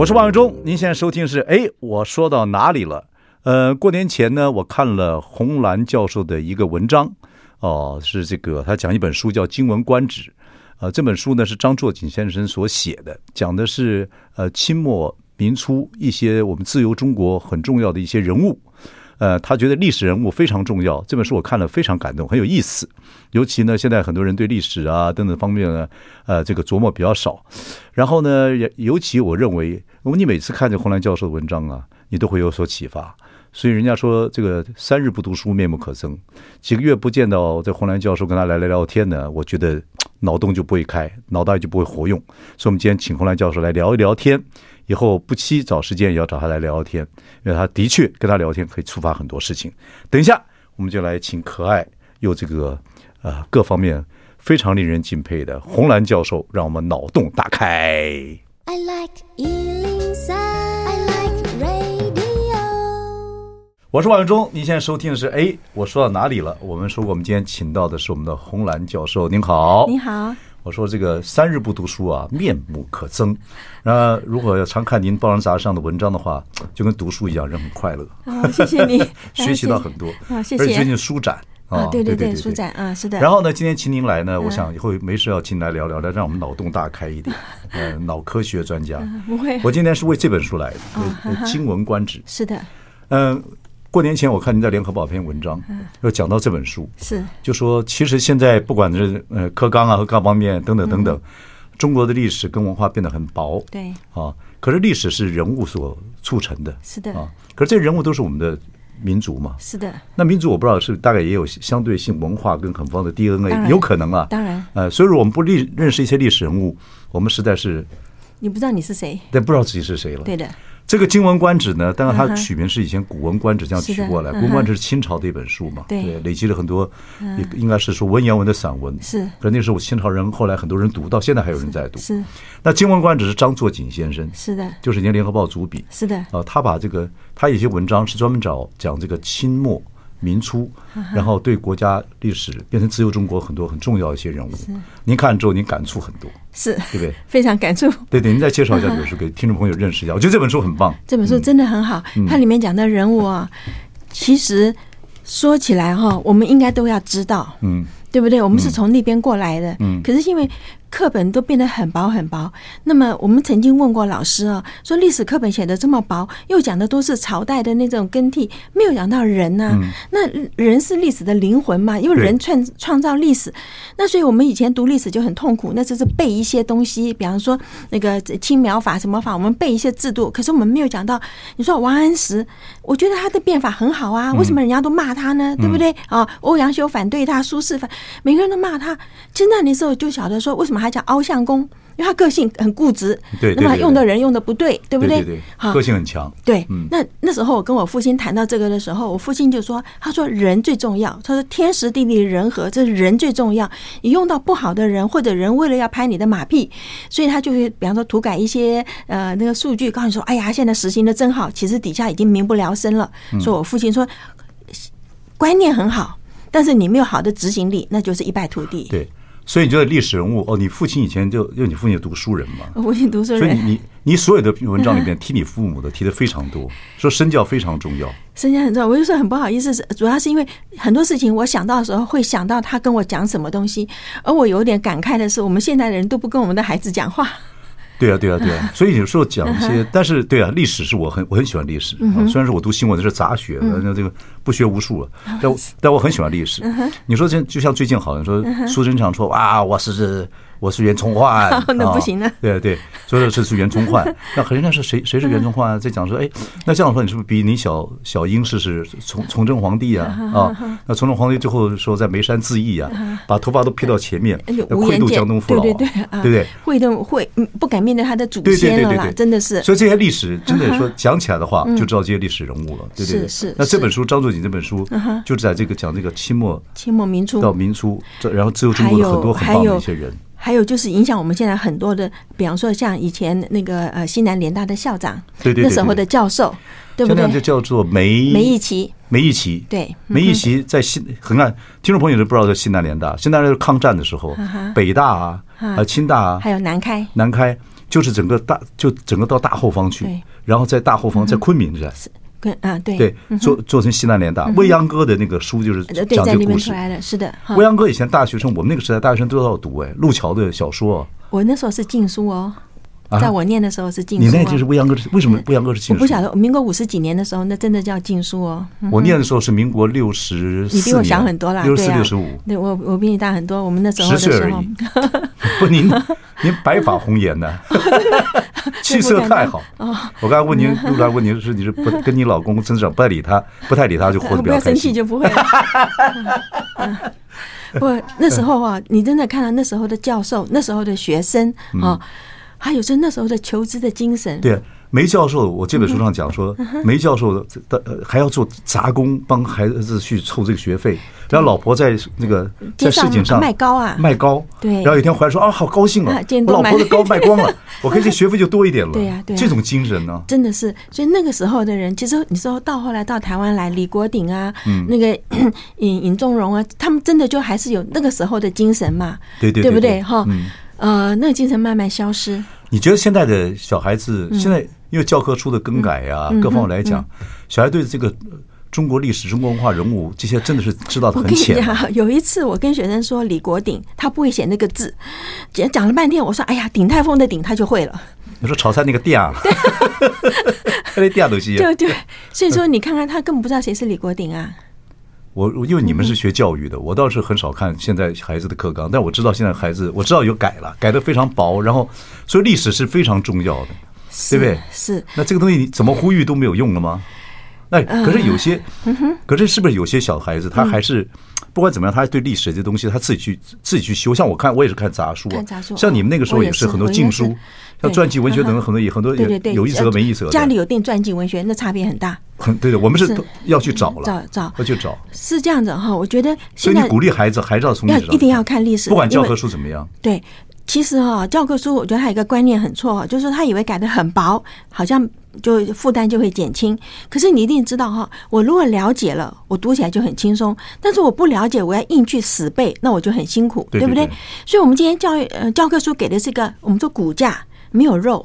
我是王伟忠，您现在收听是哎，我说到哪里了？呃，过年前呢，我看了洪兰教授的一个文章，哦，是这个他讲一本书叫《经文观止》，呃，这本书呢是张作锦先生所写的，讲的是呃清末民初一些我们自由中国很重要的一些人物。呃，他觉得历史人物非常重要。这本书我看了非常感动，很有意思。尤其呢，现在很多人对历史啊等等方面呢，呃，这个琢磨比较少。然后呢，尤其我认为，你每次看这洪兰教授的文章啊，你都会有所启发。所以人家说这个三日不读书，面目可憎。几个月不见到这洪兰教授，跟他来聊聊天呢，我觉得脑洞就不会开，脑袋就不会活用。所以，我们今天请洪兰教授来聊一聊天。以后不期找时间也要找他来聊聊天，因为他的确跟他聊天可以触发很多事情。等一下，我们就来请可爱又这个呃各方面非常令人敬佩的洪兰教授，让我们脑洞大开。I like you. 我是王永忠，您现在收听的是哎，我说到哪里了？我们说过，我们今天请到的是我们的红兰教授，您好，您好。我说这个三日不读书啊，面目可憎。那如果要常看您报章杂志上的文章的话，就跟读书一样，人很快乐。哦，谢谢你，学习到很多。啊，谢谢。而且最近书展啊，对对对，舒展啊，是的。然后呢，今天请您来呢，我想以后没事要请来聊聊，来让我们脑洞大开一点。呃，脑科学专家不会。我今天是为这本书来的，《经文观止》。是的。嗯。过年前我看您在《联合报》篇文章，又讲到这本书，是。就说其实现在不管是呃科纲啊和各方面等等等等，中国的历史跟文化变得很薄，对。啊，可是历史是人物所促成的，是的。啊，可是这些人物都是我们的民族嘛，是的。那民族我不知道是大概也有相对性文化跟很方的 DNA，有可能啊，当然，呃，所以说我们不历认识一些历史人物，我们实在是你不知道你是谁，对，不知道自己是谁了，对的。这个《金文观止》呢，当然它取名是以前《古文观止》这样取过来，《古文观止》是清朝的一本书嘛，对，累积了很多，应该是说文言文的散文。是，可那时候清朝人后来很多人读，到现在还有人在读。是，那《金文观止》是张作锦先生，是的，就是您《联合报》主笔。是的，啊，他把这个他有些文章是专门找讲这个清末。民初，然后对国家历史变成自由中国很多很重要的一些人物，您看之后您感触很多，是对不对？非常感触。对对，您再介绍一下这本书给听众朋友认识一下。我觉得这本书很棒，这本书真的很好。它里面讲的人物啊，其实说起来哈，我们应该都要知道，嗯，对不对？我们是从那边过来的，嗯，可是因为。课本都变得很薄很薄。那么我们曾经问过老师啊，说历史课本写的这么薄，又讲的都是朝代的那种更替，没有讲到人呐、啊。那人是历史的灵魂嘛？因为人创创造历史。那所以我们以前读历史就很痛苦，那就是背一些东西，比方说那个青苗法什么法，我们背一些制度。可是我们没有讲到，你说王安石，我觉得他的变法很好啊，为什么人家都骂他呢？对不对？啊，欧阳修反对他，苏轼反，每个人都骂他。其实那年时候就晓得说，为什么？还叫凹相公，因为他个性很固执，对，那么用的人用的不对，对不对？好，个性很强。对，那那时候我跟我父亲谈到这个的时候，我父亲就说：“他说人最重要，他说天时地利人和，这是人最重要。你用到不好的人，或者人为了要拍你的马屁，所以他就会比方说涂改一些呃那个数据，告诉你说：哎呀，现在实行的真好，其实底下已经民不聊生了。说我父亲说观念很好，但是你没有好的执行力，那就是一败涂地。对。”所以你觉得历史人物哦，你父亲以前就因为你父亲读书人嘛，我父亲读书人，所以你你你所有的文章里面 提你父母的提的非常多，说身教非常重要，身教很重要。我就说很不好意思，主要是因为很多事情我想到的时候会想到他跟我讲什么东西，而我有点感慨的是，我们现在的人都不跟我们的孩子讲话。对啊，对啊，对啊，所以有时候讲一些，但是对啊，历史是我很我很喜欢历史啊。虽然说我读新闻的是杂学，那这个不学无术了，但但我很喜欢历史。你说这就像最近好像说苏贞昌说啊，我是我是袁崇焕，那不行了。对对，说的是是袁崇焕。那人家是谁？谁是袁崇焕啊？在讲说，哎，那这样说，你是不是比你小小英是是崇崇祯皇帝啊？啊，那崇祯皇帝最后说在眉山自缢啊，把头发都披到前面，愧对江东父老，对对对，对不对？会的会，不敢面对他的祖先了啦，真的是。所以这些历史真的说讲起来的话，就知道这些历史人物了，对对对？是。那这本书张作锦这本书，就是在这个讲这个清末清末民初到民初，这然后自由中国的很多很棒的一些人。还有就是影响我们现在很多的，比方说像以前那个呃西南联大的校长，对对，那时候的教授，对不对？就叫做梅梅贻琦，梅贻琦，对，梅贻琦在西，很看听众朋友都不知道在西南联大，西南联大抗战的时候，北大啊，啊清大啊，还有南开，南开就是整个大就整个到大后方去，然后在大后方在昆明是。跟啊对对，做做成西南联大，未央哥的那个书就是讲这个故事出来的，是的。未央哥以前大学生，我们那个时代大学生都要读哎，路桥的小说。我那时候是禁书哦，在我念的时候是禁书。你那就是未央哥，为什么未央哥是禁书？我不晓得，民国五十几年的时候，那真的叫禁书哦。我念的时候是民国六十，你比我小很多啦，六十四六十五。对我我比你大很多，我们那时候的时候十岁而已。不，您您白发红颜呢。气色太好。我刚才问您，陆来问您是你是不 跟你老公曾司长不太理他，不太理他就活得比较开心。不要生气就不会了。不，那时候啊，你真的看到那时候的教授，那时候的学生啊，还有就那时候的求知的精神。对。梅教授，我这本书上讲说，梅教授的还要做杂工，帮孩子去凑这个学费。然后老婆在那个在市井上卖糕啊，卖糕。对。然后有一天回来说啊，好高兴啊，我老婆的糕卖光了，我可以这学费就多一点了。对呀，对。这种精神呢，真的是。所以那个时候的人，其实你说到后来到台湾来，李国鼎啊，那个 尹尹仲荣啊，他们真的就还是有那个时候的精神嘛？对对，对不对？哈，呃，那个精神慢慢消失。你觉得现在的小孩子现在？因为教科书的更改呀，各方面来讲，小孩对这个中国历史、中国文化人物这些真的是知道的很浅。有一次我跟学生说李国鼎，他不会写那个字，讲讲了半天，我说：“哎呀，鼎泰丰的鼎他就会了。”你说炒菜那个店啊？那店东西。对对，所以说你看看他根本不知道谁是李国鼎啊。我因为你们是学教育的，我倒是很少看现在孩子的课纲，但我知道现在孩子，我知道有改了，改得非常薄，然后所以历史是非常重要的。对不对？是。那这个东西你怎么呼吁都没有用了吗？那可是有些，可是是不是有些小孩子他还是不管怎么样，他对历史这东西他自己去自己去修。像我看，我也是看杂书啊。看杂书。像你们那个时候也是很多禁书，像传记文学等等很多也很多有意思和没意思。家里有订传记文学，那差别很大。很对的，我们是要去找了，找找要去找。是这样子哈，我觉得所以你鼓励孩子还是要从一定要看历史，不管教科书怎么样。对。其实哈，教科书我觉得还有一个观念很错，就是他以为改的很薄，好像就负担就会减轻。可是你一定知道哈，我如果了解了，我读起来就很轻松；但是我不了解，我要硬去死背，那我就很辛苦，对不对？所以，我们今天教育呃教科书给的是一个我们说骨架，没有肉。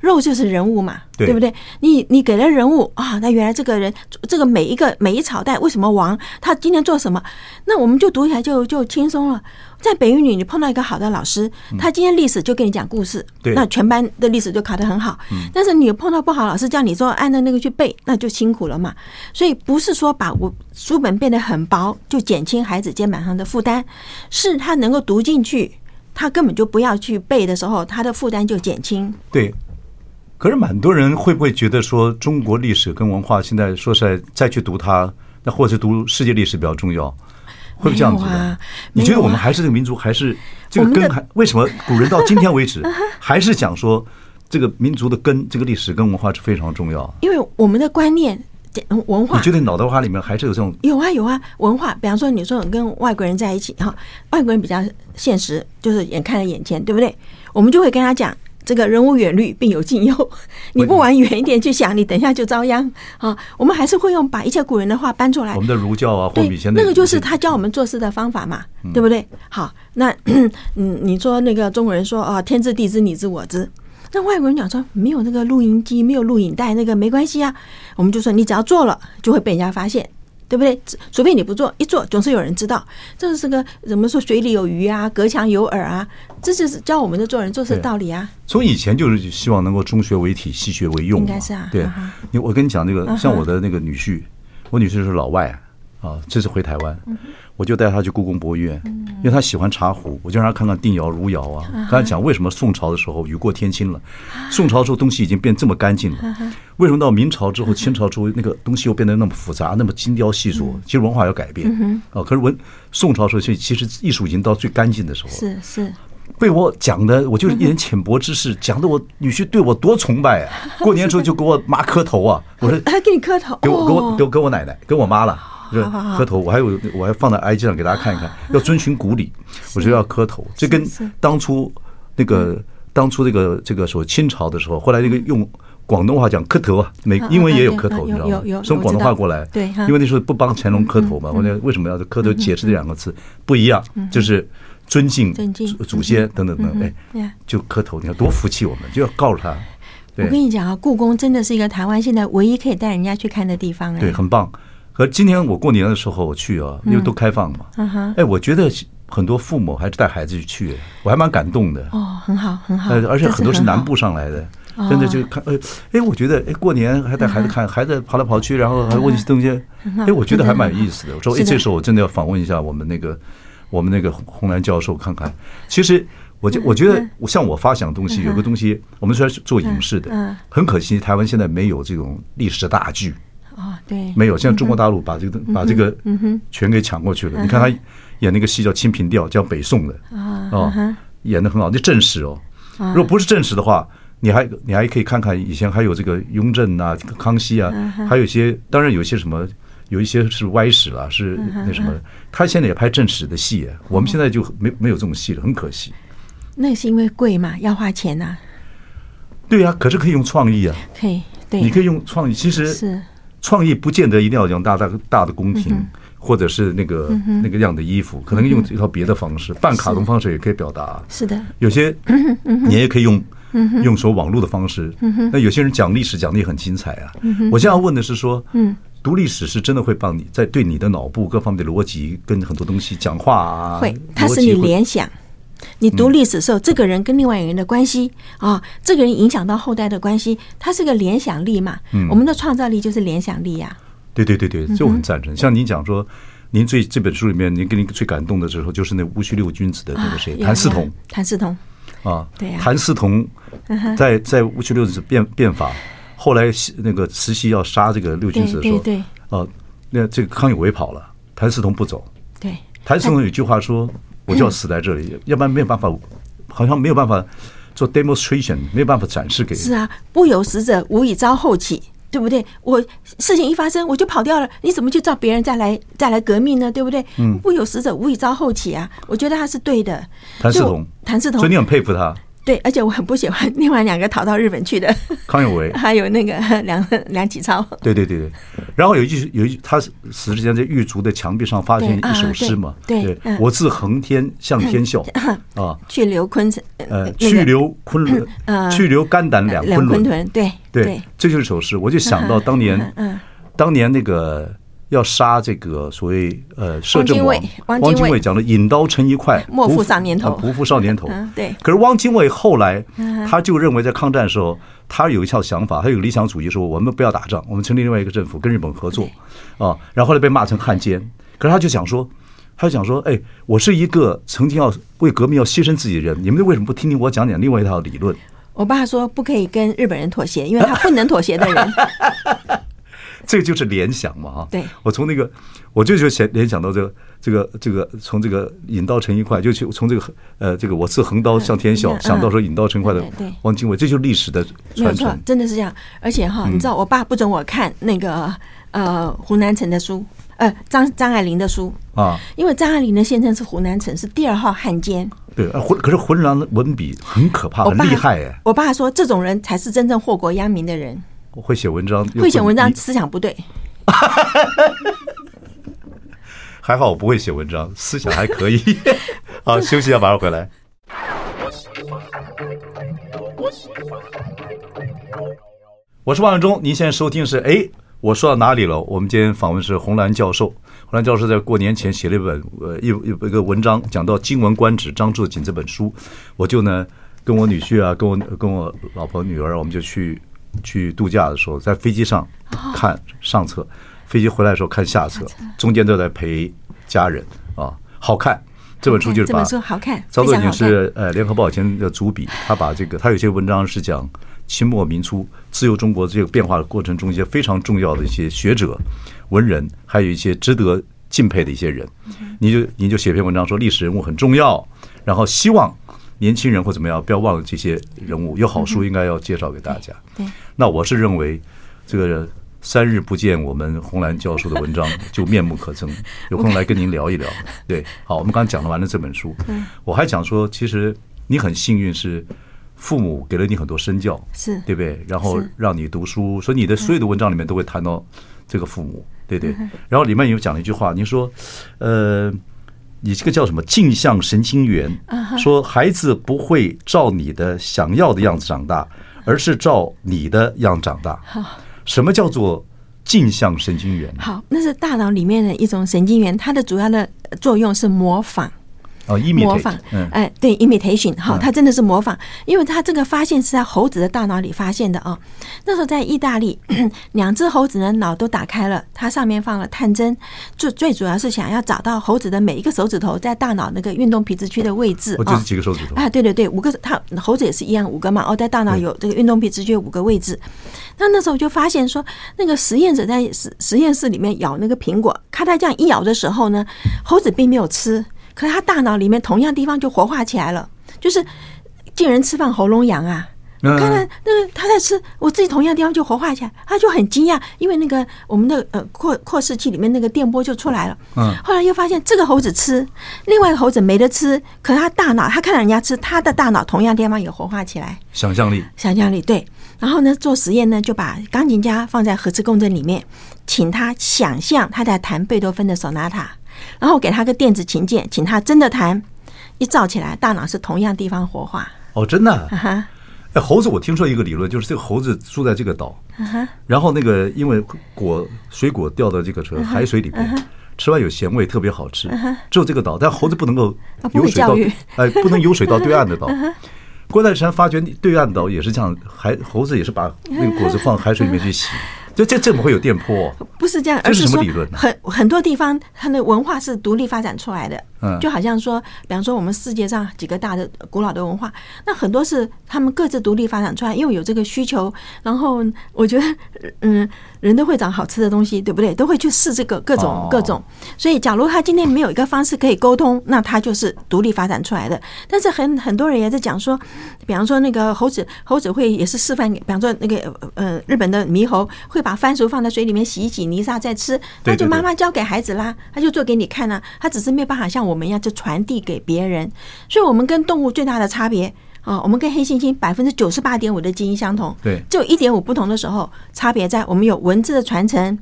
肉就是人物嘛，对，对不对？你你给了人物啊，那原来这个人，这个每一个每一朝代为什么王，他今天做什么？那我们就读起来就就轻松了。在北语女，你碰到一个好的老师，他今天历史就跟你讲故事，嗯、那全班的历史就考得很好。但是你碰到不好老师，叫你说按照那个去背，那就辛苦了嘛。所以不是说把我书本变得很薄就减轻孩子肩膀上的负担，是他能够读进去，他根本就不要去背的时候，他的负担就减轻。对。可是蛮多人会不会觉得说中国历史跟文化现在说实在再去读它，那或者读世界历史比较重要，会不会这样子的？你觉得我们还是这个民族，还是这个根还？为什么古人到今天为止 还是讲说这个民族的根，这个历史跟文化是非常重要？因为我们的观念文化，你觉得脑袋瓜里面还是有这种？有啊有啊，文化。比方说，你说你跟外国人在一起哈，外国人比较现实，就是眼看着眼前，对不对？我们就会跟他讲。这个人无远虑，必有近忧。你不往远一点去想，你等一下就遭殃啊！我们还是会用把一切古人的话搬出来。我们的儒教啊，或以前那个就是他教我们做事的方法嘛，对不对？好，那嗯，你说那个中国人说啊，天知地知，你知我知。那外国人讲说没有那个录音机，没有录影带，那个没关系啊。我们就说你只要做了，就会被人家发现。对不对？除非你不做，一做总是有人知道。这是个怎么说？水里有鱼啊，隔墙有耳啊，这就是教我们的做人做事的道理啊。从以前就是希望能够中学为体，西学为用。应该是啊。对，你我跟你讲那个，像我的那个女婿，我女婿是老外，啊，这次回台湾，我就带他去故宫博物院，因为他喜欢茶壶，我就让他看看定窑、汝窑啊。刚才讲为什么宋朝的时候雨过天晴了，宋朝时候东西已经变这么干净了，为什么到明朝之后、清朝之后那个东西又变得那么复杂、那么精雕细琢？其实文化要改变啊。可是文宋朝时候，其实艺术已经到最干净的时候。是是。被我讲的，我就是一点浅薄知识，讲的我女婿对我多崇拜啊！过年时候就给我妈磕头啊！我说还给你磕头，给我给我给我给我奶奶，给我妈了。就磕头，我还有我还放在 IG 上给大家看一看，要遵循古礼。我觉得要磕头，这跟当初那个当初这个这个说清朝的时候，后来那个用广东话讲磕头啊，美英文也有磕头，你知道吗？从广东话过来，对，因为那时候不帮乾隆磕头嘛。后来为什么要磕头？解释这两个字不一样，就是尊敬祖先等等等。哎，就磕头，你看多服气，我们就要告诉他。我跟你讲啊，故宫真的是一个台湾现在唯一可以带人家去看的地方，哎，对，很棒。可今年我过年的时候我去啊，因为都开放嘛。哎，我觉得很多父母还是带孩子去，我还蛮感动的。哦，很好，很好。而且很多是南部上来的，真的就看，哎哎，我觉得哎，过年还带孩子看，孩子跑来跑去，然后还问一些东西，哎，我觉得还蛮有意思的。我说，哎，这时候我真的要访问一下我们那个我们那个洪兰教授，看看。其实，我就我觉得，我像我发想东西，有个东西，我们虽然是做影视的，很可惜，台湾现在没有这种历史大剧。啊，对，没有。现在中国大陆把这个把这个全给抢过去了。你看他演那个戏叫《清平调》，叫北宋的啊，演的很好，那正史哦。如果不是正史的话，你还你还可以看看以前还有这个雍正啊、康熙啊，还有一些当然有一些什么，有一些是歪史了，是那什么。他现在也拍正史的戏，我们现在就没没有这种戏了，很可惜。那是因为贵嘛，要花钱呐。对呀，可是可以用创意啊，可以，对，你可以用创意，其实是。创意不见得一定要用大大大的宫廷，或者是那个那个样的衣服，可能用一套别的方式，半卡通方式也可以表达。是的，有些你也可以用用说网络的方式。那有些人讲历史讲的也很精彩啊。我现在要问的是说，读历史是真的会帮你在对你的脑部各方面的逻辑跟很多东西讲话啊，会，它是你联想。你读历史的时候，这个人跟另外一个人的关系啊，这个人影响到后代的关系，它是个联想力嘛。我们的创造力就是联想力呀。对对对对，这我很赞成。像您讲说，您最这本书里面，您给您最感动的时候，就是那戊戌六君子的那个谁，谭嗣同。谭嗣同啊，对呀。谭嗣同在在戊戌六君子变变法，后来那个慈禧要杀这个六君子的时候，对啊，那这个康有为跑了，谭嗣同不走。对，谭嗣同有句话说。我就要死在这里，要不然没有办法，好像没有办法做 demonstration，没有办法展示给。是啊，不有死者，无以招后起，对不对？我事情一发生，我就跑掉了，你怎么去找别人再来再来革命呢？对不对？嗯，不有死者，无以招后起啊！我觉得他是对的。谭嗣同，谭嗣同，所以你很佩服他。对，而且我很不喜欢另外两个逃到日本去的。康有为，还有那个 梁梁启超。对对对对，然后有一句有一句，他死之前在狱卒的墙壁上发现一首诗嘛，对，我自横天向天笑啊，去留昆呃，去留昆仑，呃，去留肝胆两昆仑，对对，这就是一首诗，我就想到当年，当年那个。要杀这个所谓呃摄政王汪精卫，讲的引刀成一快，莫负少年头，不负少年头。对。可是汪精卫后来，他就认为在抗战的时候，他有一套想法，他有理想主义，说我们不要打仗，我们成立另外一个政府，跟日本合作啊。然后后来被骂成汉奸，可是他就想说，他就想说，哎，我是一个曾经要为革命要牺牲自己的人，你们为什么不听听我讲讲另外一套理论？我爸说不可以跟日本人妥协，因为他不能妥协的人。这个就是联想嘛，哈！对，我从那个，我就就想联想到这个，这个，这个，从这个引刀成一块，就去从这个，呃，这个我自横刀向天笑，想到说引刀成块的汪精卫，这就是历史的传承，真的是这样。而且哈，你知道，我爸不准我看那个呃湖南城的书，呃张张爱玲的书啊，因为张爱玲的先生是湖南城，是第二号汉奸。对，浑可是浑然的文笔很可怕，很厉害哎。我爸说，这种人才是真正祸国殃民的人。我会写文章，会写文章，思想不对。还好我不会写文章，思想还可以。好，休息一下，马上回来。我是万永忠，您现在收听是哎，我说到哪里了？我们今天访问是红兰教授。红兰教授在过年前写了一本呃一一一个文章，讲到《经文观止》张作景这本书，我就呢跟我女婿啊，跟我跟我老婆女儿，我们就去。去度假的时候，在飞机上看上册，飞机回来的时候看下册，中间都在陪家人啊，好看。这本书就是把这本书好看，赵作霖是呃联合报以前的主笔，他把这个他有些文章是讲清末民初自由中国这个变化的过程中一些非常重要的一些学者、文人，还有一些值得敬佩的一些人，你就你就写篇文章说历史人物很重要，然后希望年轻人或怎么样不要忘了这些人物，有好书应该要介绍给大家。对，那我是认为这个。三日不见，我们红蓝教授的文章就面目可憎。有空来跟您聊一聊。对，好，我们刚刚讲了完了这本书，我还讲说，其实你很幸运，是父母给了你很多身教，是对不对？然后让你读书，所以你的所有的文章里面都会谈到这个父母，对对。然后里面有讲了一句话，您说，呃，你这个叫什么？镜像神经元，说孩子不会照你的想要的样子长大，而是照你的样长大。什么叫做镜像神经元？好，那是大脑里面的一种神经元，它的主要的作用是模仿。哦，模仿，哎，对，imitation，好，它真的是模仿，因为它这个发现是在猴子的大脑里发现的啊。那时候在意大利，两只猴子的脑都打开了，它上面放了探针，最最主要是想要找到猴子的每一个手指头在大脑那个运动皮质区的位置啊。就是几个手指头啊？对对对，五个，它猴子也是一样，五个嘛。哦，在大脑有这个运动皮质区五个位置。那那时候就发现说，那个实验者在实实验室里面咬那个苹果，咔嗒这样一咬的时候呢，猴子并没有吃。可是他大脑里面同样地方就活化起来了，就是见人吃饭喉咙痒啊！看看那个他在吃，我自己同样地方就活化起来，他就很惊讶，因为那个我们的呃扩扩视器里面那个电波就出来了。嗯，后来又发现这个猴子吃，另外一个猴子没得吃，可是他大脑他看到人家吃，他的大脑同样地方也活化起来。想象力，想象力对。然后呢，做实验呢，就把钢琴家放在核磁共振里面，请他想象他在弹贝多芬的索纳塔。然后给他个电子琴键，请他真的弹，一照起来，大脑是同样地方活化。哦，真的？哎，猴子，我听说一个理论，就是这个猴子住在这个岛，然后那个因为果水果掉到这个什海水里边，吃完有咸味，特别好吃。只有这个岛，但猴子不能够游水到，哎，不能游水到对岸的岛。郭泰山发觉对岸岛也是这样，海猴子也是把那个果子放海水里面去洗。就这怎么会有电波？不是这样，而是说很很多地方它的文化是独立发展出来的。嗯，就好像说，比方说我们世界上几个大的古老的文化，那很多是他们各自独立发展出来，因为有这个需求。然后我觉得，嗯，人都会长好吃的东西，对不对？都会去试这个各种各种。所以，假如他今天没有一个方式可以沟通，那他就是独立发展出来的。但是很很多人也在讲说，比方说那个猴子，猴子会也是示范，比方说那个呃日本的猕猴会把番薯放在水里面洗一洗泥沙再吃，那就妈妈教给孩子啦，他就做给你看啦，他只是没有办法像我。们一样就传递给别人，所以，我们跟动物最大的差别啊，我们跟黑猩猩百分之九十八点五的基因相同，对，只有一点五不同的时候，差别在我们有文字的传承，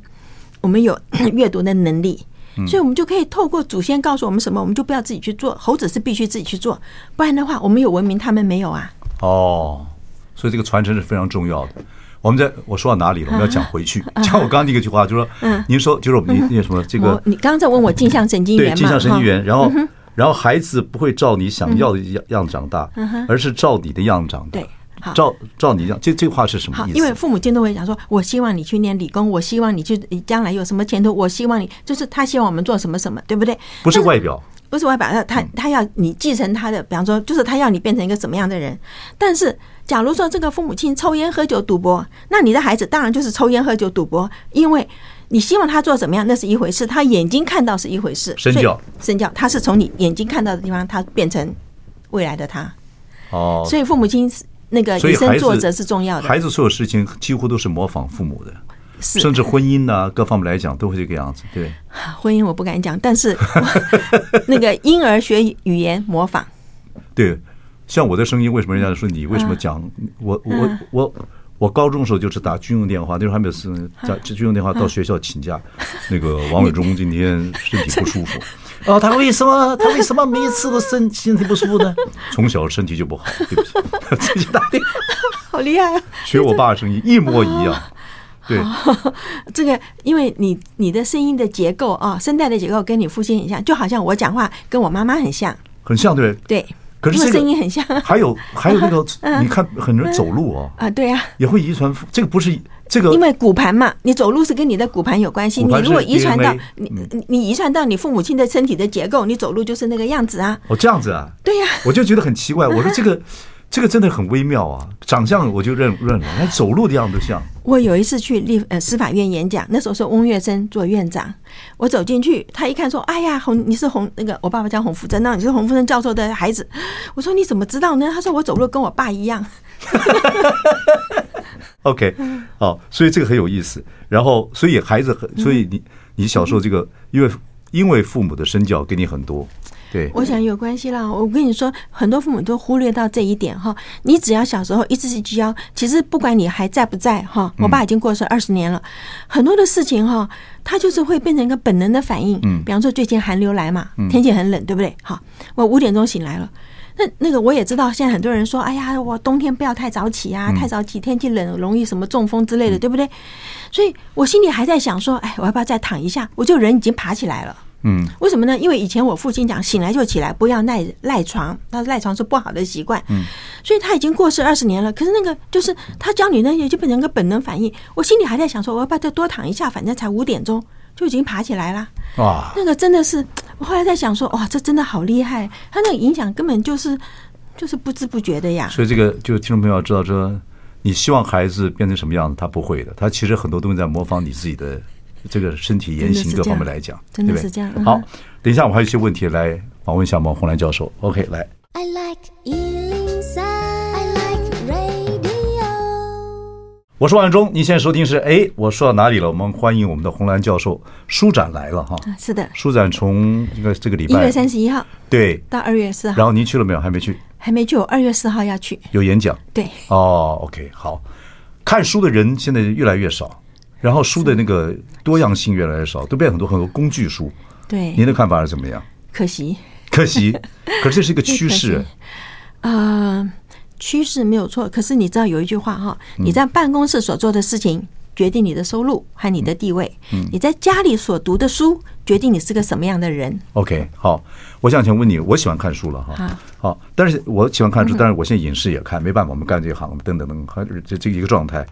我们有 阅读的能力，所以我们就可以透过祖先告诉我们什么，我们就不要自己去做。猴子是必须自己去做，不然的话，我们有文明，他们没有啊。哦，所以这个传承是非常重要的。我们在我说到哪里了？我们要讲回去。像我刚刚那个句话，就是说，您说就是我们那那什么这个，你刚刚在问我镜像神经元嘛？对，镜像神经元。然后，然后孩子不会照你想要的样样长大，而是照你的样长大。对，照照你样。这这话是什么意思？因为父母亲都会讲说，我希望你去念理工，我希望你去将来有什么前途，我希望你就是他希望我们做什么什么，对不对？不是外表。不是外表，他他他要你继承他的，比方说，就是他要你变成一个什么样的人。但是，假如说这个父母亲抽烟喝酒赌博，那你的孩子当然就是抽烟喝酒赌博，因为你希望他做怎么样，那是一回事，他眼睛看到是一回事。身教，身教，他是从你眼睛看到的地方，他变成未来的他。哦，所以父母亲那个以身作则是重要的。孩子所有事情几乎都是模仿父母的。甚至婚姻呢，各方面来讲都会这个样子。对，婚姻我不敢讲，但是 那个婴儿学语言模仿。对，像我的声音，为什么人家说你为什么讲我我我我高中的时候就是打军用电话，那时候还没有私打军用电话到学校请假。那个王伟 忠今天身体不舒服，哦，他为什么他为什么每一次都身身体不舒服呢？从小身体就不好，对不起，自己打电话，好厉害啊！学我爸的声音一模一样。对，这个因为你你的声音的结构啊，声带的结构跟你父亲很像，就好像我讲话跟我妈妈很像，很像，对对。可是这个声音很像。还有 还有那个，你看很多人走路哦，啊，对呀，也会遗传。这个不是这个，因为骨盘嘛，你走路是跟你的骨盘有关系。你如果遗传到你，你遗传到你父母亲的身体的结构，你走路就是那个样子啊。哦，这样子啊？对呀，我就觉得很奇怪。我说这个。这个真的很微妙啊！长相我就认认了，那走路的样子像。我有一次去立呃司法院演讲，那时候是翁月生做院长，我走进去，他一看说：“哎呀，洪，你是洪那个我爸爸叫洪福珍，那你是洪福珍教授的孩子。”我说：“你怎么知道呢？”他说：“我走路跟我爸一样。”OK，好，所以这个很有意思。然后，所以孩子很，所以你你小时候这个，因为因为父母的身教给你很多。对，我想有关系啦。我跟你说，很多父母都忽略到这一点哈。你只要小时候一直去教，其实不管你还在不在哈，我爸已经过世二十年了，很多的事情哈，他就是会变成一个本能的反应。嗯，比方说最近寒流来嘛，天气很冷，对不对？好，我五点钟醒来了，那那个我也知道，现在很多人说，哎呀，我冬天不要太早起啊，太早起天气冷容易什么中风之类的，对不对？所以我心里还在想说，哎，我要不要再躺一下？我就人已经爬起来了。嗯，为什么呢？因为以前我父亲讲，醒来就起来，不要赖赖床，他赖床是不好的习惯。嗯，所以他已经过世二十年了。可是那个就是他教你那些，就变成个本能反应。我心里还在想说，我要不要再多躺一下？反正才五点钟就已经爬起来了。哇，那个真的是，我后来在想说，哇，这真的好厉害。他那个影响根本就是就是不知不觉的呀。所以这个就听众朋友知道说，你希望孩子变成什么样子，他不会的。他其实很多东西在模仿你自己的。这个身体言行各方面来讲，真的是这样。好，等一下我还有一些问题来访问一下毛红兰教授。OK，来。I like 103, I like radio。我是万忠，您现在收听是哎，我说到哪里了？我们欢迎我们的红蓝教授。舒展来了哈，是的，舒展从这个这个礼拜一月三十一号对到二月四号，然后您去了没有？还没去，还没去，我二月四号要去。有演讲？对。哦，OK，好，看书的人现在越来越少。然后书的那个多样性越来越少，都变很多很多工具书。对，您的看法是怎么样？可惜，可惜，可是这是一个趋势。呃，趋势没有错。可是你知道有一句话哈，你在办公室所做的事情决定你的收入和你的地位。嗯，你在家里所读的书决定你是个什么样的人。OK，好，我想请问你，我喜欢看书了哈。好，但是我喜欢看书，但是我现在影视也看，没办法，我们干这一行，等等等，还这这一个状态。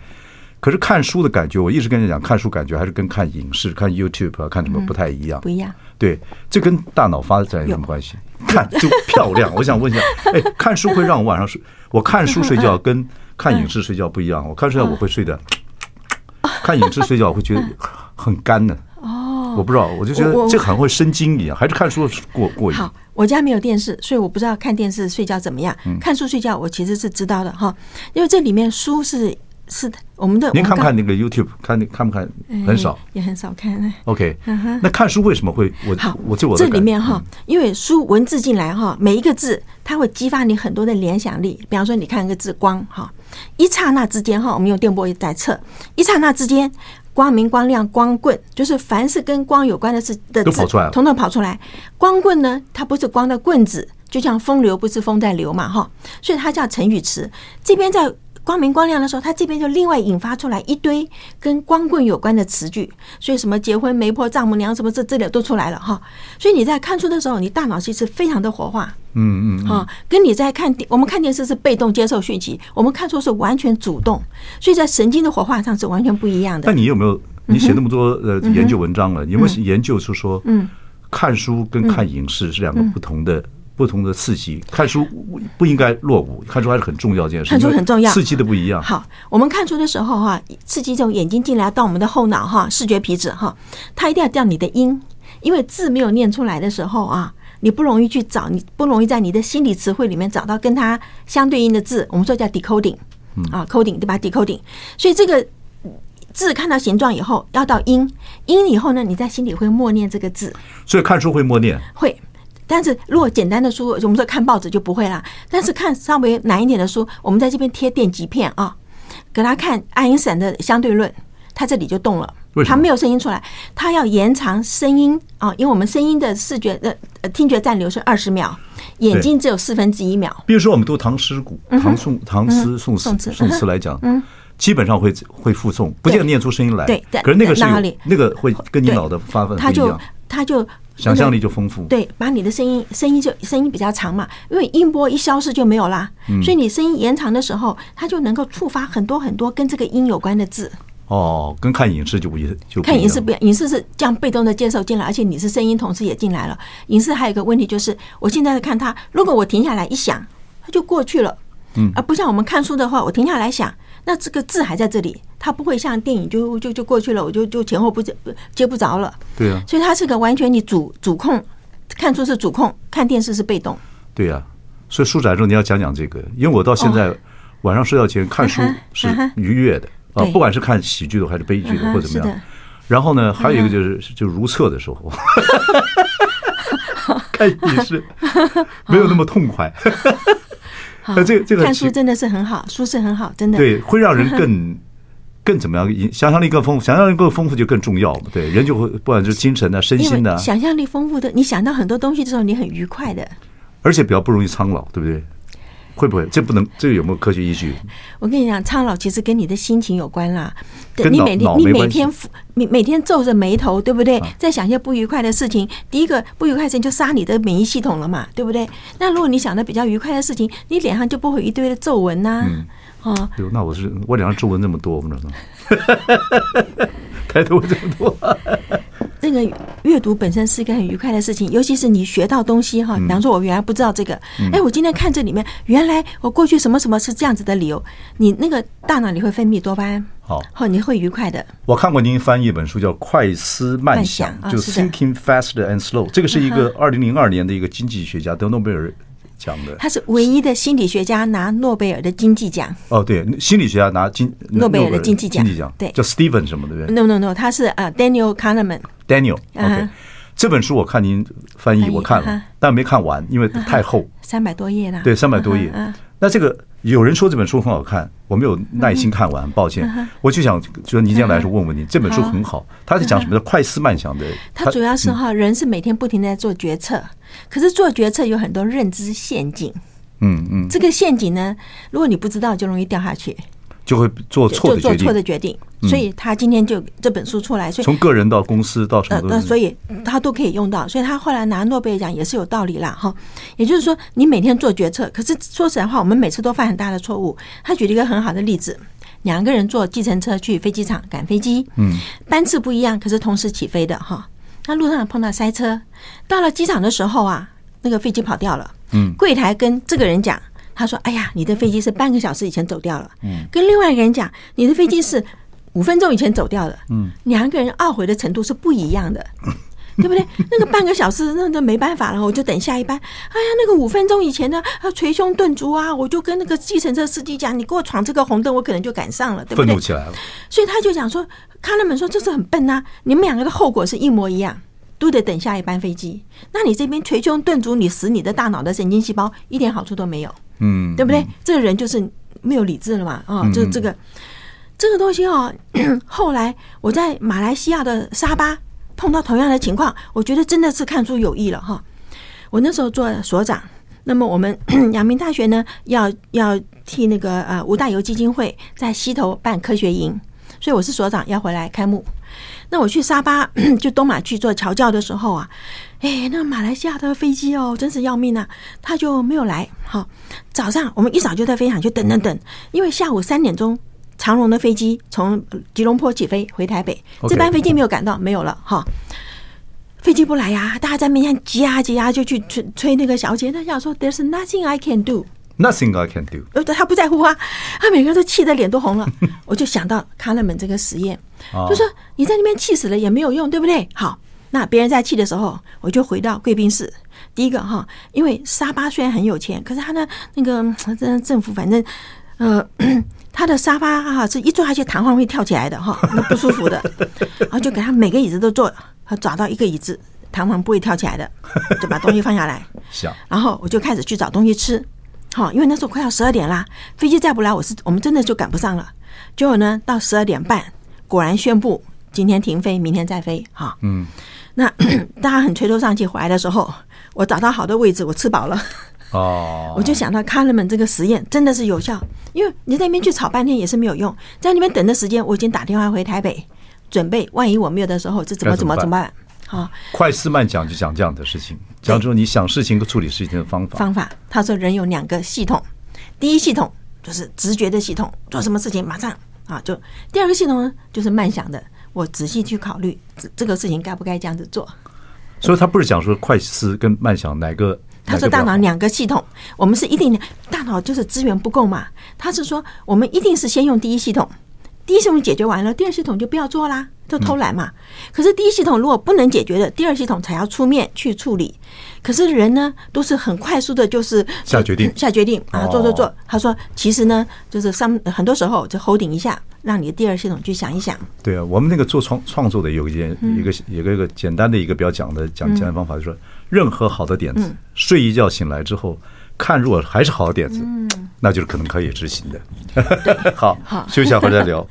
可是看书的感觉，我一直跟你讲，看书感觉还是跟看影视、看 YouTube 啊、看什么不太一样。不一样。对，这跟大脑发展有什么关系？看就漂亮。我想问一下，哎，看书会让我晚上睡？我看书睡觉跟看影视睡觉不一样。我看书我会睡的，看影视睡觉我会觉得很干的。哦。我不知道，我就觉得这好像会生津一样，还是看书过过瘾。好，我家没有电视，所以我不知道看电视睡觉怎么样。看书睡觉我其实是知道的哈，因为这里面书是。是的，我们的您看不看那个 YouTube？看你看不看？很少，也很少看。OK，那看书为什么会我好？我就我这里面哈，因为书文字进来哈，每一个字它会激发你很多的联想力。比方说，你看一个字“光”哈，一刹那之间哈，我们用电波在测，一刹那之间光明、光亮、光棍，就是凡是跟光有关的事的字都跑出来，统统跑出来。光棍呢，它不是光的棍子，就像风流不是风在流嘛哈，所以它叫成语词。这边在。光明光亮的时候，他这边就另外引发出来一堆跟光棍有关的词句，所以什么结婚媒婆丈母娘什么这这里都出来了哈。所以你在看书的时候，你大脑其实非常的活化，嗯嗯，哈，跟你在看电，我们看电视是被动接受讯息，我们看书是完全主动，所以在神经的活化上是完全不一样的。那你有没有你写那么多呃研究文章了？你有没有研究出说，嗯，看书跟看影视是两个不同的？不同的刺激，看书不应该落伍，看书还是很重要一件事。看书很重要，刺激的不一样。好，我们看书的时候哈，刺激从眼睛进来到我们的后脑哈，视觉皮质哈，它一定要叫你的音，因为字没有念出来的时候啊，你不容易去找，你不容易在你的心理词汇里面找到跟它相对应的字。我们说叫 decoding，啊，coding 对吧？decoding，所以这个字看到形状以后要到音，音以后呢，你在心里会默念这个字。所以看书会默念？会。但是如果简单的书，我们说看报纸就不会啦。但是看稍微难一点的书，我们在这边贴电极片啊，给他看爱因斯坦的相对论，他这里就动了，他没有声音出来，他要延长声音啊，因为我们声音的视觉呃听觉暂留是二十秒，眼睛只有四分之一秒。比如说我们读唐诗古、唐宋、唐诗、宋词、宋词来讲，嗯，基本上会会复诵，不见得念出声音来。对，可是那个是那个会跟你脑的发奋不一样。他就想象力就丰富。对，把你的声音声音就声音比较长嘛，因为音波一消失就没有啦。所以你声音延长的时候，它就能够触发很多很多跟这个音有关的字。哦，跟看影视就不一就看影视不一样，影视是这样被动的接受进来，而且你是声音同时也进来了。影视还有一个问题就是，我现在在看它，如果我停下来一想，它就过去了。嗯，而不像我们看书的话，我停下来想，那这个字还在这里，它不会像电影就就就过去了，我就就前后不接接不着了。对啊，所以它是个完全你主主控，看书是主控，看电视是被动。对啊，所以书展中你要讲讲这个，因为我到现在晚上睡觉前看书是愉悦的。啊，不管是看喜剧的还是悲剧的，或怎么样，然后呢，还有一个就是就如厕的时候，看也是没有那么痛快。那这个这个看书真的是很好，书是很好，真的对，会让人更 更怎么样？想象力更丰富，想象力更丰富就更重要嘛。对，人就会不管是精神的、身心的，想象力丰富的，你想到很多东西的时候，你很愉快的，而且比较不容易苍老，对不对？会不会？这不能，这个有没有科学依据？我跟你讲，苍老其实跟你的心情有关啦。你每天你每天每每天皱着眉头，对不对？在想一些不愉快的事情，第一个不愉快的事情就杀你的免疫系统了嘛，对不对？那如果你想的比较愉快的事情，你脸上就不会一堆的皱纹呐。哦，那我是我脸上皱纹那么多，我们知道吗？抬头这么多。那个阅读本身是一个很愉快的事情，尤其是你学到东西哈。比方说，我原来不知道这个，哎，我今天看这里面，原来我过去什么什么是这样子的理由。你那个大脑里会分泌多巴胺，好，后你会愉快的。我看过您翻译一本书，叫《快思慢想》，就 Thinking Fast and Slow。这个是一个二零零二年的一个经济学家得诺贝尔奖的。他是唯一的心理学家拿诺贝尔的经济奖。哦，对，心理学家拿经诺贝尔的经济奖，经济奖对，叫 Steven 什么的？No No No，他是啊，Daniel Kahneman。Daniel，OK，这本书我看您翻译，我看了，但没看完，因为太厚，三百多页啦。对，三百多页。那这个有人说这本书很好看，我没有耐心看完，抱歉。我就想就您今天来说问问你，这本书很好，它是讲什么的快思慢想的。它主要是哈，人是每天不停的在做决策，可是做决策有很多认知陷阱。嗯嗯，这个陷阱呢，如果你不知道，就容易掉下去。就会做错的决定，做错的决定，所以他今天就这本书出来，所以从个人到公司到什么，那所以他都可以用到，所以他后来拿诺贝尔奖也是有道理啦，哈。也就是说，你每天做决策，可是说实在话，我们每次都犯很大的错误。他举了一个很好的例子，两个人坐计程车去飞机场赶飞机，嗯，班次不一样，可是同时起飞的哈。那路上碰到塞车，到了机场的时候啊，那个飞机跑掉了，嗯，柜台跟这个人讲。他说：“哎呀，你的飞机是半个小时以前走掉了。”嗯，跟另外一个人讲：“你的飞机是 五分钟以前走掉的。”嗯，两个人懊悔的程度是不一样的，对不对？那个半个小时那那没办法了，我就等下一班。哎呀，那个五分钟以前呢，他捶胸顿足啊，我就跟那个计程车司机讲：“你给我闯这个红灯，我可能就赶上了。”对不对？愤怒起来了。所以他就讲说：“卡勒门说这是很笨呐，你们两个的后果是一模一样，都得等下一班飞机。那你这边捶胸顿足，你使你的大脑的神经细胞一点好处都没有。”嗯，对不对？这个人就是没有理智了嘛？啊，这这个这个东西哦，后来我在马来西亚的沙巴碰到同样的情况，我觉得真的是看出有益了哈。我那时候做所长，那么我们 阳明大学呢，要要替那个呃吴大猷基金会在西头办科学营，所以我是所长，要回来开幕。那我去沙巴 就东马去做侨教的时候啊。哎，那马来西亚的飞机哦，真是要命啊！他就没有来。好，早上我们一早就在飞航，就等等等，因为下午三点钟长荣的飞机从吉隆坡起飞回台北，这班飞机没有赶到，没有了。哈，飞机不来呀，大家在面前急啊急啊，就去催催那个小姐。她想说，There's nothing I can do，nothing I can do。呃，他不在乎啊，他每个人都气得脸都红了。我就想到卡勒门这个实验，就说你在那边气死了也没有用，对不对？好。那别人在气的时候，我就回到贵宾室。第一个哈，因为沙巴虽然很有钱，可是他的那个 这政府反正呃，他的沙发哈是一坐下去弹簧会跳起来的哈，那不舒服的。然后就给他每个椅子都坐，他找到一个椅子弹簧不会跳起来的，就把东西放下来。然后我就开始去找东西吃。好，因为那时候快要十二点啦，飞机再不来，我是我们真的就赶不上了。结果呢，到十二点半，果然宣布今天停飞，明天再飞。哈，嗯。那 大家很垂头丧气回来的时候，我找到好的位置，我吃饱了。哦，我就想到卡勒门这个实验真的是有效，因为你在那边去吵半天也是没有用，在那边等的时间，我已经打电话回台北，准备万一我没有的时候，这怎么怎么怎么办？好，快思慢想就讲这样的事情，讲出你想事情和处理事情的方法。方法，他说人有两个系统，第一系统就是直觉的系统，做什么事情马上。啊就；第二个系统呢就是慢想的，我仔细去考虑这这个事情该不该这样子做。所以他不是讲说快思跟慢想哪个？他说大脑两个系统，我们是一定大脑就是资源不够嘛，他是说我们一定是先用第一系统。第一系统解决完了，第二系统就不要做啦，就偷懒嘛。可是第一系统如果不能解决的，第二系统才要出面去处理。可是人呢，都是很快速的，就是下决定，下决定啊，做做做。他说，其实呢，就是上很多时候就 holding 一下，让你的第二系统去想一想。对啊，我们那个做创创作的有一件一个一个一个简单的一个比较讲的讲讲的方法，就是说，任何好的点子，睡一觉醒来之后。看，如果还是好点子，那就是可能可以执行的。好，好，休息一下回来再聊。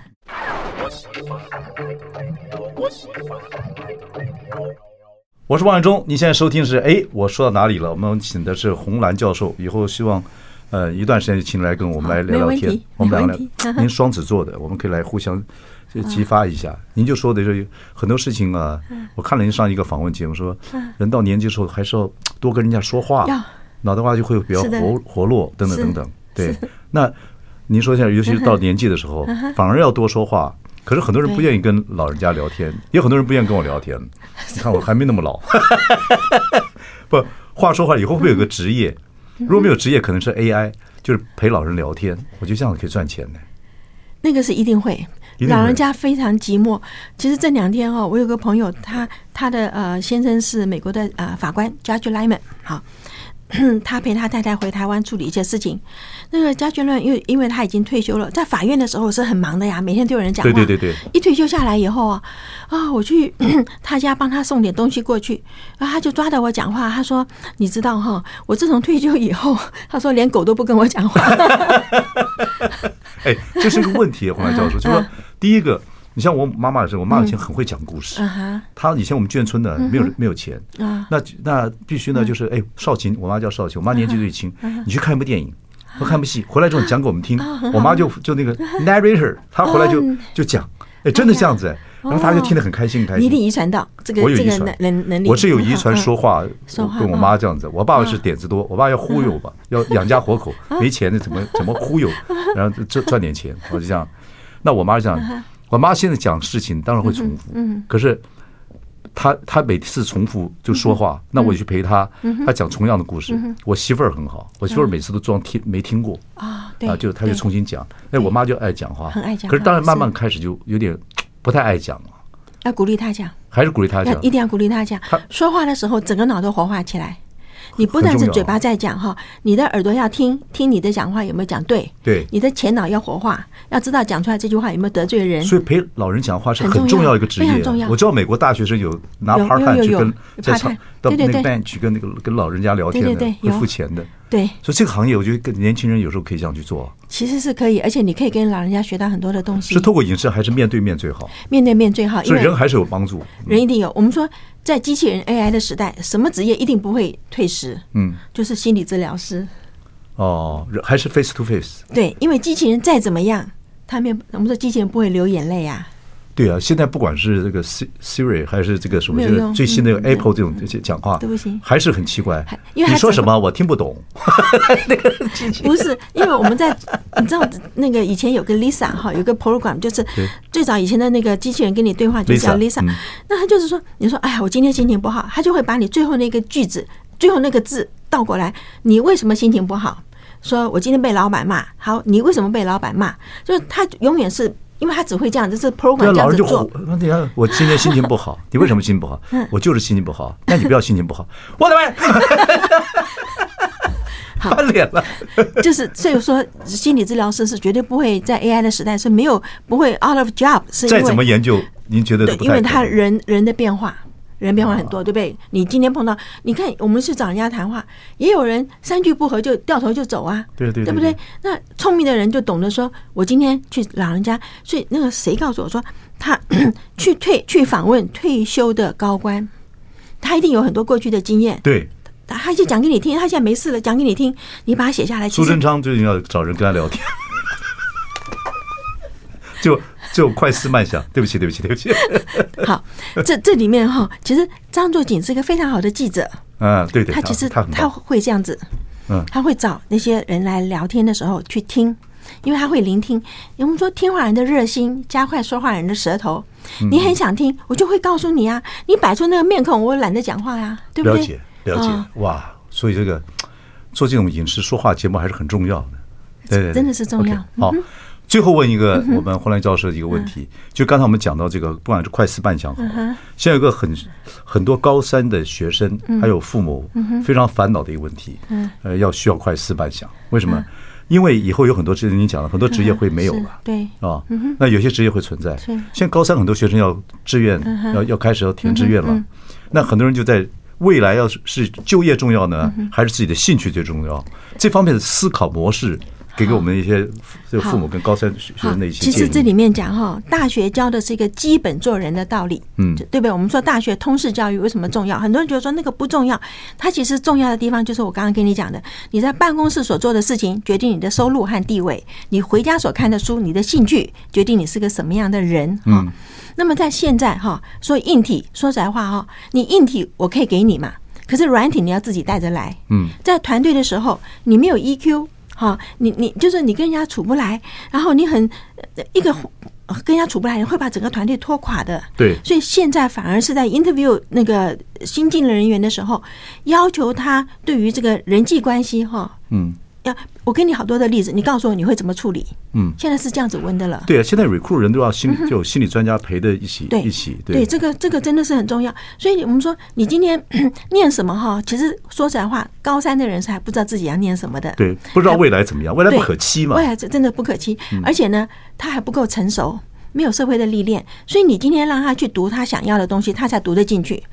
我是王永忠，你现在收听的是哎，我说到哪里了？我们请的是红兰教授，以后希望呃一段时间就请来跟我们来聊聊天。我们两个，您双子座的，我们可以来互相激发一下。您就说的是很多事情啊，我看了您上一个访问节目说，人到年纪的时候还是要多跟人家说话。脑袋瓜就会比较活活络，等等等等。对，那您说现在，尤其是到年纪的时候，反而要多说话。可是很多人不愿意跟老人家聊天，也有很多人不愿意跟我聊天。你看我还没那么老。不，话说话以后会有个职业，如果没有职业，可能是 AI，就是陪老人聊天。我觉得这样子可以赚钱呢。那个是一定会，老人家非常寂寞。其实这两天哦，我有个朋友，他他的呃先生是美国的呃法官，Judge Lyman，好。他陪他太太回台湾处理一些事情。那个家眷论，因为因为他已经退休了，在法院的时候是很忙的呀，每天都有人讲话。对对对对。一退休下来以后啊，啊，我去 他家帮他送点东西过去，然后他就抓着我讲话。他说：“你知道哈，我自从退休以后，他说连狗都不跟我讲话。” 哎，这是一个问题，洪兰教授，就说第一个。你像我妈妈的时候，我妈以前很会讲故事。她以前我们眷村的，没有没有钱，那那必须呢，就是哎，少琴，我妈叫少琴，我妈年纪最轻。你去看一部电影，或看部戏，回来之后讲给我们听。我妈就就那个 narrator，她回来就就讲，哎，真的这样子哎，然后大家就听得很开心，开心。你一定遗传到这个，我有遗传能能力，我是有遗传说话，跟我妈这样子。我爸爸是点子多，我爸要忽悠吧，要养家活口，没钱的怎么怎么忽悠，然后赚赚点钱，我就这样。那我妈这样。我妈现在讲事情当然会重复，嗯，可是她她每次重复就说话，那我就去陪她，她讲同样的故事。我媳妇儿很好，我媳妇儿每次都装听没听过啊，啊，就她就重新讲。哎，我妈就爱讲话，很爱讲。可是当然慢慢开始就有点不太爱讲了。要鼓励她讲，还是鼓励她讲，一定要鼓励她讲。她说话的时候，整个脑都活化起来。你不但是嘴巴在讲哈，你的耳朵要听听你的讲话有没有讲对？对，你的前脑要活化，要知道讲出来这句话有没有得罪人。所以陪老人讲话是很重要一个职业，非常重要。我知道美国大学生有拿 part time 去跟在场到那个 bench 去跟那个跟老人家聊天的，会付钱的。对，所以这个行业我觉得跟年轻人有时候可以这样去做。其实是可以，而且你可以跟老人家学到很多的东西。是透过影视还是面对面最好？面对面最好，所以人还是有帮助。人一定有。我们说。在机器人 AI 的时代，什么职业一定不会退失？嗯，就是心理治疗师。哦，还是 face to face？对，因为机器人再怎么样，他们我们说机器人不会流眼泪呀。对啊，现在不管是这个 Siri 还是这个什么，就是最新的 Apple 这种讲话，都不行，还是很奇怪。因为你说什么我听不懂。那个不是，因为我们在你知道那个以前有个 Lisa 哈，有个 program 就是最早以前的那个机器人跟你对话就叫 Lisa，那他就是说，你说哎呀，我今天心情不好，他就会把你最后那个句子最后那个字倒过来，你为什么心情不好？说我今天被老板骂，好，你为什么被老板骂？就是他永远是。因为他只会这样，就是 program 这样子做。那你看，我今天心情不好，你为什么心情不好？我就是心情不好。那你不要心情不好，我的妈！翻脸了。就是所以说，心理治疗师是绝对不会在 AI 的时代是没有不会 out of job。是再怎么研究，您觉得？对，因为他人人的变化。人变化很多，对不对？你今天碰到，你看我们是找人家谈话，也有人三句不合就掉头就走啊，对对对，对不对？那聪明的人就懂得说，我今天去老人家，所以那个谁告诉我说，他 去退去访问退休的高官，他一定有很多过去的经验，对，他就讲给你听，他现在没事了，讲给你听，你把它写下来。苏贞昌最近要找人跟他聊天，就。就快思慢想，对不起，对不起，对不起。好，这这里面哈，其实张作锦是一个非常好的记者。嗯，对对，他其实他会这样子，嗯，他会找那些人来聊天的时候去听，因为他会聆听。我们说听话人的热心，加快说话人的舌头。你很想听，我就会告诉你啊，你摆出那个面孔，我懒得讲话呀，对不对？了解，了解。哇，所以这个做这种影视说话节目还是很重要的，对，真的是重要。好。最后问一个我们洪兰教授的一个问题，就刚才我们讲到这个，不管是快思慢想好，现在有个很很多高三的学生还有父母非常烦恼的一个问题，呃，要需要快思慢想，为什么？因为以后有很多职业，你讲了很多职业会没有了，对。啊，那有些职业会存在。现在高三很多学生要志愿，要要开始要填志愿了，那很多人就在未来要是就业重要呢，还是自己的兴趣最重要？这方面的思考模式。给给我们一些这个父母跟高三学生的一些。其实这里面讲哈，大学教的是一个基本做人的道理，嗯，对不对？我们说大学通识教育为什么重要？很多人觉得说那个不重要，它其实重要的地方就是我刚刚跟你讲的，你在办公室所做的事情决定你的收入和地位，你回家所看的书，你的兴趣决定你是个什么样的人哈。那么在现在哈，说硬体，说实在话哈，你硬体我可以给你嘛，可是软体你要自己带着来。嗯，在团队的时候，你没有 EQ。好，你你就是你跟人家处不来，然后你很一个跟人家处不来，会把整个团队拖垮的。对，所以现在反而是在 interview 那个新进的人员的时候，要求他对于这个人际关系哈，嗯。要我给你好多的例子，你告诉我你会怎么处理？嗯，现在是这样子问的了。对啊，现在 recruit 人都要心就有心理专家陪着一起，一起。对，这个这个真的是很重要。所以我们说，你今天 念什么哈？其实说实在话，高三的人是还不知道自己要念什么的。对，不知道未来怎么样，未来不可期嘛。未来真的不可期，而且呢，他还不够成熟，没有社会的历练，所以你今天让他去读他想要的东西，他才读得进去。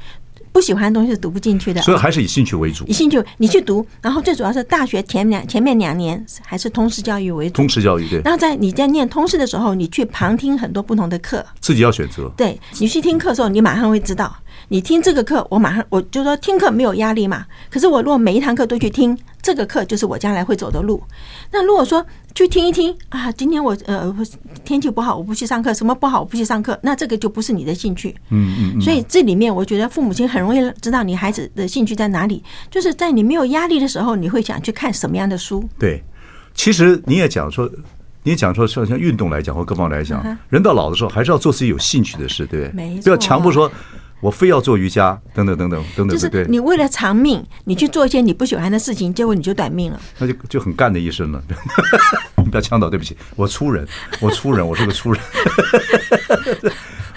不喜欢的东西是读不进去的，所以还是以兴趣为主。以兴趣，你去读，然后最主要是大学前两前面两年还是通识教育为主。通识教育对。然后在你在念通识的时候，你去旁听很多不同的课，自己要选择。对，你去听课的时候，你马上会知道。你听这个课，我马上我就说听课没有压力嘛。可是我如果每一堂课都去听，这个课就是我将来会走的路。那如果说去听一听啊，今天我呃天气不好，我不去上课，什么不好我不去上课，那这个就不是你的兴趣。嗯嗯。所以这里面我觉得父母亲很容易知道你孩子的兴趣在哪里，就是在你没有压力的时候，你会想去看什么样的书。对，其实你也讲说，你也讲说像像运动来讲或各方来讲，人到老的时候还是要做自己有兴趣的事，对不对？没错。不要强迫说。我非要做瑜伽，等等等等等等，就是你为了长命，你去做一些你不喜欢的事情，结果你就短命了。那就就很干的一生了。你 不要呛到，对不起，我粗人，我粗人，我是个粗人。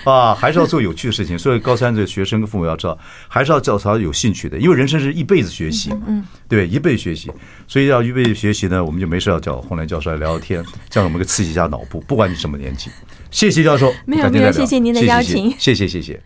啊，还是要做有趣的事情。所以高三这个学生跟父母要知道，还是要教他有兴趣的，因为人生是一辈子学习嘛，嗯，对，一辈子学习，所以要一辈子学习呢，我们就没事要叫洪兰教授来聊聊天，这样我们可以刺激一下脑部，不管你什么年纪。谢谢教授，没有没有，谢谢您的邀请，谢谢谢谢。